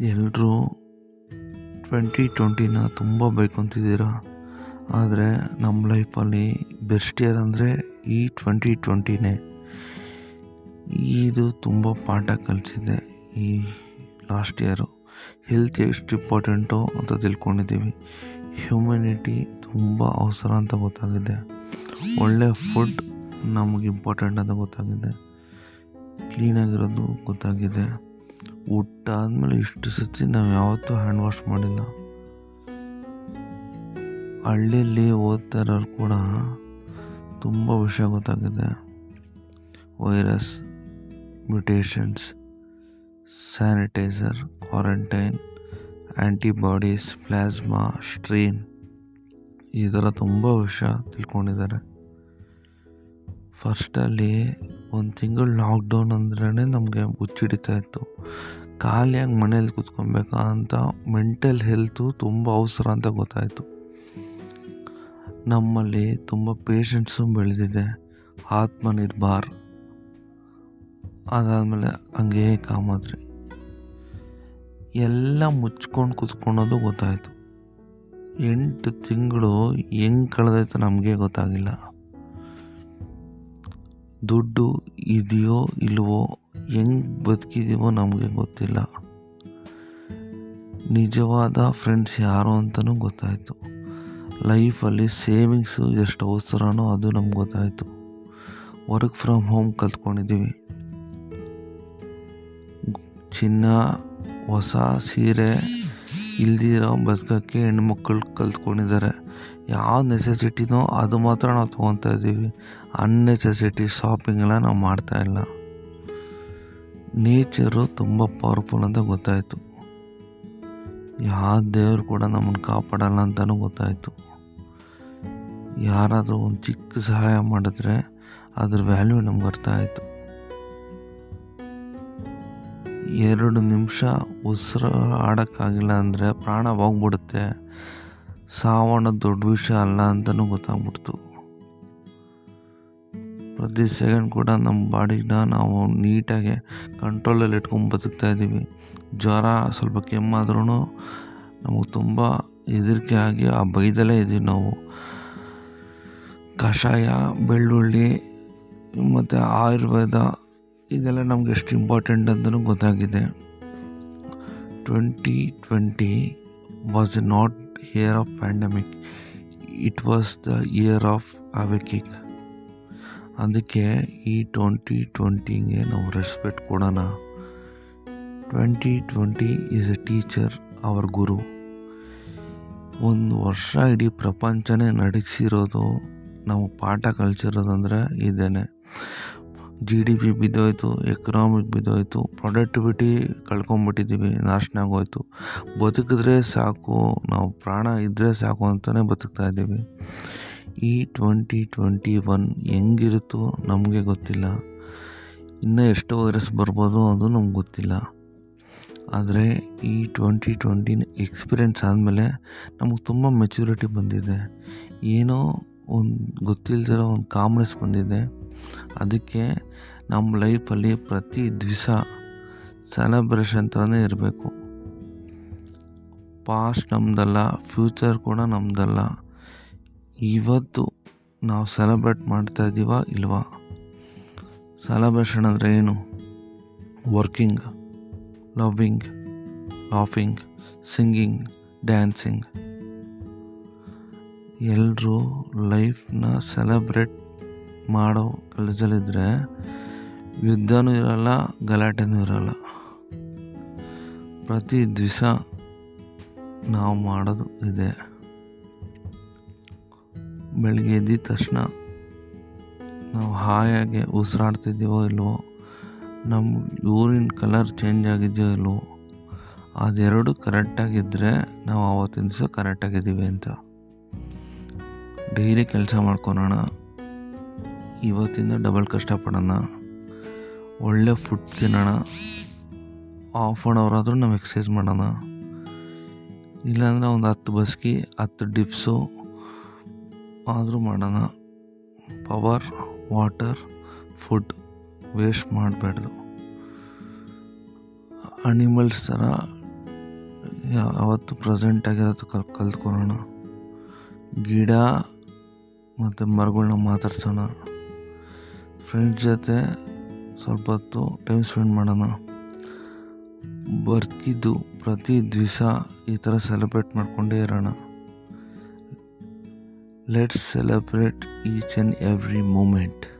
ಎಲ್ಲರೂ ಟ್ವೆಂಟಿ ಟ್ವೆಂಟಿನ ತುಂಬ ಬೈಕೊತಿದ್ದೀರ? ಆದರೆ ನಮ್ಮ ಲೈಫಲ್ಲಿ ಬೆಸ್ಟ್ ಇಯರ್ ಅಂದರೆ ಈ ಟ್ವೆಂಟಿ ಟ್ವೆಂಟಿನೇ. ಇದು ತುಂಬ ಪಾಠ ಕಲಿಸಿದೆ ಈ ಲಾಸ್ಟ್ ಇಯರು. ಹೆಲ್ತ್ ಎಷ್ಟು ಇಂಪಾರ್ಟೆಂಟು ಅಂತ ತಿಳ್ಕೊಂಡಿದ್ದೀವಿ. ಹ್ಯುಮ್ಯಾನಿಟಿ ತುಂಬ ಅವಸರ ಅಂತ ಗೊತ್ತಾಗಿದೆ. ಒಳ್ಳೆ ಫುಡ್ ನಮಗೆ ಇಂಪಾರ್ಟೆಂಟ್ ಅಂತ ಗೊತ್ತಾಗಿದೆ. ಕ್ಲೀನಾಗಿರೋದು ಗೊತ್ತಾಗಿದೆ. ಊಟ ಆದಮೇಲೆ ಇಷ್ಟು ಸತಿ ನಾವು ಯಾವತ್ತೂ ಹ್ಯಾಂಡ್ ವಾಶ್ ಮಾಡಿಲ್ಲ. ಹಳ್ಳಿಯಲ್ಲಿ ಓದ್ತಾ ಇರೋರು ಕೂಡ ತುಂಬ ವಿಷಯ ಗೊತ್ತಾಗಿದೆ. Virus mutations sanitiser quarantine antibodies plasma strain ಈ ಥರ ತುಂಬ ವಿಷಯ ತಿಳ್ಕೊಂಡಿದ್ದಾರೆ. ಫಸ್ಟಲ್ಲಿ ಒಂದು ತಿಂಗಳು ಲಾಕ್ಡೌನ್ ಅಂದ್ರೇ ನಮಗೆ ಹುಚ್ಚಿಡಿತಾ ಇತ್ತು. ಖಾಲಿಯಾಗಿ ಮನೇಲಿ ಕೂತ್ಕೊಬೇಕಾ ಅಂತ ಮೆಂಟಲ್ ಹೆಲ್ತು ತುಂಬ ಅವಸರ ಅಂತ ಗೊತ್ತಾಯಿತು. ನಮ್ಮಲ್ಲಿ ತುಂಬ ಪೇಷನ್ಸು ಬೆಳೆದಿದೆ. ಆತ್ಮನಿರ್ಭರ್. ಅದಾದಮೇಲೆ ಹಂಗೇ ಕಾಮಾದ್ರಿ. ಎಲ್ಲ ಮುಚ್ಕೊಂಡು ಕೂತ್ಕೊಳೋದು ಗೊತ್ತಾಯಿತು. ಎಂಟು ತಿಂಗಳು ಹೆಂಗೆ ಕಳೆದೈತೆ ನಮಗೆ ಗೊತ್ತಾಗಿಲ್ಲ. ದುಡ್ಡು ಇದೆಯೋ ಇಲ್ವೋ, ಹೆಂಗೆ ಬದುಕಿದೀವೋ ನಮಗೆ ಗೊತ್ತಿಲ್ಲ. ನಿಜವಾದ ಫ್ರೆಂಡ್ಸ್ ಯಾರು ಅಂತಲೂ ಗೊತ್ತಾಯಿತು. ಲೈಫಲ್ಲಿ ಸೇವಿಂಗ್ಸು ಎಷ್ಟು ಅವಸರನೋ ಅದು ನಮ್ಗೆ ಗೊತ್ತಾಯಿತು. ವರ್ಕ್ ಫ್ರಮ್ ಹೋಮ್ ಕಲ್ತ್ಕೊಂಡಿದ್ದೀವಿ ಚಿನ್ನ, ಹೊಸ ಸೀರೆ ಇಲ್ದಿರೋ ಬದುಕೋಕ್ಕೆ ಹೆಣ್ಮಕ್ಳು ಕಲ್ತ್ಕೊಂಡಿದ್ದಾರೆ. ಯಾವ ನೆಸೆಸಿಟಿನೋ ಅದು ಮಾತ್ರ ನಾವು ತೊಗೊತಾ ಇದ್ದೀವಿ. ಅನ್ನೆಸೆಸಿಟಿ ಶಾಪಿಂಗ್ ಎಲ್ಲ ನಾವು ಮಾಡ್ತಾಯಿಲ್ಲ ನೇಚರು ತುಂಬ ಪವರ್ಫುಲ್ ಅಂತ ಗೊತ್ತಾಯಿತು. ಯಾವ ದೇವರು ಕೂಡ ನಮ್ಮನ್ನು ಕಾಪಾಡಲ್ಲ ಅಂತಲೂ ಗೊತ್ತಾಯಿತು. ಯಾರಾದರೂ ಒಂದು ಚಿಕ್ಕ ಸಹಾಯ ಮಾಡಿದ್ರೆ ಅದ್ರ ವ್ಯಾಲ್ಯೂ ನಮ್ಗೆ ಅರ್ಥ ಆಯಿತು. ಎರಡು ನಿಮಿಷ ಉಸಿರು ಆಡೋಕ್ಕಾಗಿಲ್ಲ ಅಂದರೆ ಪ್ರಾಣ ಹೋಗ್ಬಿಡುತ್ತೆ. ಸಾವಣ ದೊಡ್ಡ ವಿಷಯ ಅಲ್ಲ ಅಂತಲೂ ಗೊತ್ತಾಗ್ಬಿಡ್ತು. ಪ್ರತಿ ಸೆಕೆಂಡ್ ಕೂಡ ನಮ್ಮ ಬಾಡಿನ ನಾವು ನೀಟಾಗಿ ಕಂಟ್ರೋಲಲ್ಲಿ ಇಟ್ಕೊಂಡು ಬದುಕ್ತಾ ಇದ್ದೀವಿ. ಜ್ವರ, ಸ್ವಲ್ಪ ಕೆಮ್ಮಾದ್ರೂ ನಮಗೆ ತುಂಬ ಹೆದರಿಕೆ ಆಗಿ ಆ ಬೈದಲ್ಲೇ ಇದ್ದೀವಿ ನಾವು. ಕಷಾಯ, ಬೆಳ್ಳುಳ್ಳಿ, ಮತ್ತು ಆಯುರ್ವೇದ ಇದೆಲ್ಲ ನಮ್ಗೆ ಎಷ್ಟು ಇಂಪಾರ್ಟೆಂಟ್ ಅಂತಲೂ ಗೊತ್ತಾಗಿದೆ. Twenty twenty was not year of pandemic it was the year of ಅವೆಕಿಕ್ ಅದಕ್ಕೆ ಈ ಟ್ವೆಂಟಿ ಟ್ವೆಂಟಿಗೆ ನಾವು ರೆಸ್ಪೆಕ್ಟ್ ಕೊಡೋಣ. Twenty twenty is a teacher our ಗುರು ಒಂದು ವರ್ಷ ಇಡೀ ಪ್ರಪಂಚನೇ ನಡೆಸಿರೋದು ನಾವು ಪಾಠ ಕಲಿಸಿರೋದಂದ್ರೆ ಇದೇನೆ. ಜಿ ಡಿ ಪಿ ಬಿದ್ದೋಯ್ತು ಎಕನಾಮಿಕ್ ಬಿದ್ದೋಯ್ತು ಪ್ರೊಡಕ್ಟಿವಿಟಿ ಕಳ್ಕೊಂಬಿಟ್ಟಿದ್ದೀವಿ, ನಾಶನ ಆಗೋಯ್ತು. ಬದುಕಿದ್ರೆ ಸಾಕು, ನಾವು ಪ್ರಾಣ ಇದ್ದರೆ ಸಾಕು ಅಂತಲೇ ಬದುಕ್ತಾ ಇದ್ದೀವಿ. ಈ ಟ್ವೆಂಟಿ ಟ್ವೆಂಟಿ ಒನ್ ಹೆಂಗಿರುತ್ತೋ ನಮಗೆ ಗೊತ್ತಿಲ್ಲ. ಇನ್ನೂ ಎಷ್ಟು ವೈರಸ್ ಬರ್ಬೋದು ಅದು ನಮ್ಗೆ ಗೊತ್ತಿಲ್ಲ. ಆದರೆ ಈ ಟ್ವೆಂಟಿ ಟ್ವೆಂಟಿನ ಎಕ್ಸ್ಪೀರಿಯೆನ್ಸ್ ಆದಮೇಲೆ ನಮಗೆ ತುಂಬ ಮೆಚುರಿಟಿ ಬಂದಿದೆ. ಏನೋ ಒಂದು ಗೊತ್ತಿಲ್ಲದಿರೋ ಒಂದು ಕಾಮ್ನೆಸ್ ಬಂದಿದೆ. ಅದಕ್ಕೆ ನಮ್ಮ ಲೈಫಲ್ಲಿ ಪ್ರತಿ ದಿವಸ ಸೆಲೆಬ್ರೇಷನ್ ಥರನೇ ಇರಬೇಕು. ಪಾಸ್ಟ್ ನಮ್ಮದಲ್ಲ ಫ್ಯೂಚರ್ ಕೂಡ ನಮ್ಮದಲ್ಲ ಇವತ್ತು ನಾವು ಸೆಲೆಬ್ರೇಟ್ ಮಾಡ್ತಾ ಇದ್ದೀವ ಇಲ್ವಾ? ಸೆಲೆಬ್ರೇಷನ್ ಅಂದರೆ ಏನು? Working loving laughing singing dancing ಎಲ್ಲರೂ ಲೈಫ್ನ ಸೆಲೆಬ್ರೇಟ್ ಮಾಡೋ ಕೆಲಸದಲ್ಲಿದ್ದರೆ ಯುದ್ಧನೂ ಇರಲ್ಲ, ಗಲಾಟೆನೂ ಇರಲ್ಲ. ಪ್ರತಿ ದಿವಸ ನಾವು ಮಾಡೋದು ಇದೆ. ಬೆಳಗ್ಗೆ ಎದ್ದಿದ ತಕ್ಷಣ ನಾವು ಹಾಯಾಗಿ ಉಸಿರಾಡ್ತಿದ್ದೀವೋ ಇಲ್ವೋ ನಮ್ಮ ಯೂರಿನ್ ಕಲರ್ ಚೇಂಜ್ ಆಗಿದೆಯೋ ಇಲ್ವೋ, ಅದೆರಡು ಕರೆಕ್ಟಾಗಿದ್ದರೆ ನಾವು ಆವತ್ತಿನ ದಿವಸ ಕರೆಕ್ಟಾಗಿದ್ದೀವಿ ಅಂತ. ಡೈಲಿ ಕೆಲಸ ಮಾಡ್ಕೊಳೋಣ. ಇವತ್ತಿಂದ ಡಬಲ್ ಕಷ್ಟಪಡೋಣ. ಒಳ್ಳೆ ಫುಡ್ ತಿನ್ನೋಣ. ಹಾಫ್ ಆನ್ ಅವರ್ ಆದರೂ ನಾವು ಎಕ್ಸಸೈಸ್ ಮಾಡೋಣ. ಇಲ್ಲಾಂದರೆ ಒಂದು ಹತ್ತು ಬಸ್ಕಿ, ಹತ್ತು ಡಿಪ್ಸು ಆದರೂ ಮಾಡೋಣ. ಪವರ್ ವಾಟರ್ ಫುಡ್ ವೇಸ್ಟ್ ಮಾಡಬಾರ್ದು ಅನಿಮಲ್ಸ್ ಥರ ಯಾವತ್ತು ಪ್ರೆಸೆಂಟ್ ಆಗಿರೋದು ಕಲ್, ಕಲ್ತ್ಕೊಳೋಣ. ಗಿಡ ಮತ್ತು ಮರಗಳನ್ನ ಮಾತಾಡ್ಸೋಣ. ಫ್ರೆಂಡ್ಸ್ ಜೊತೆ ಸ್ವಲ್ಪ ಹೊತ್ತು ಟೈಮ್ ಸ್ಪೆಂಡ್ ಮಾಡೋಣ. ಬರ್ತಿದ್ದು ಪ್ರತಿ ದಿವಸ ಈ ಥರ ಸೆಲೆಬ್ರೇಟ್ ಮಾಡಿಕೊಂಡೇ ಇರೋಣ. Let's celebrate each and every moment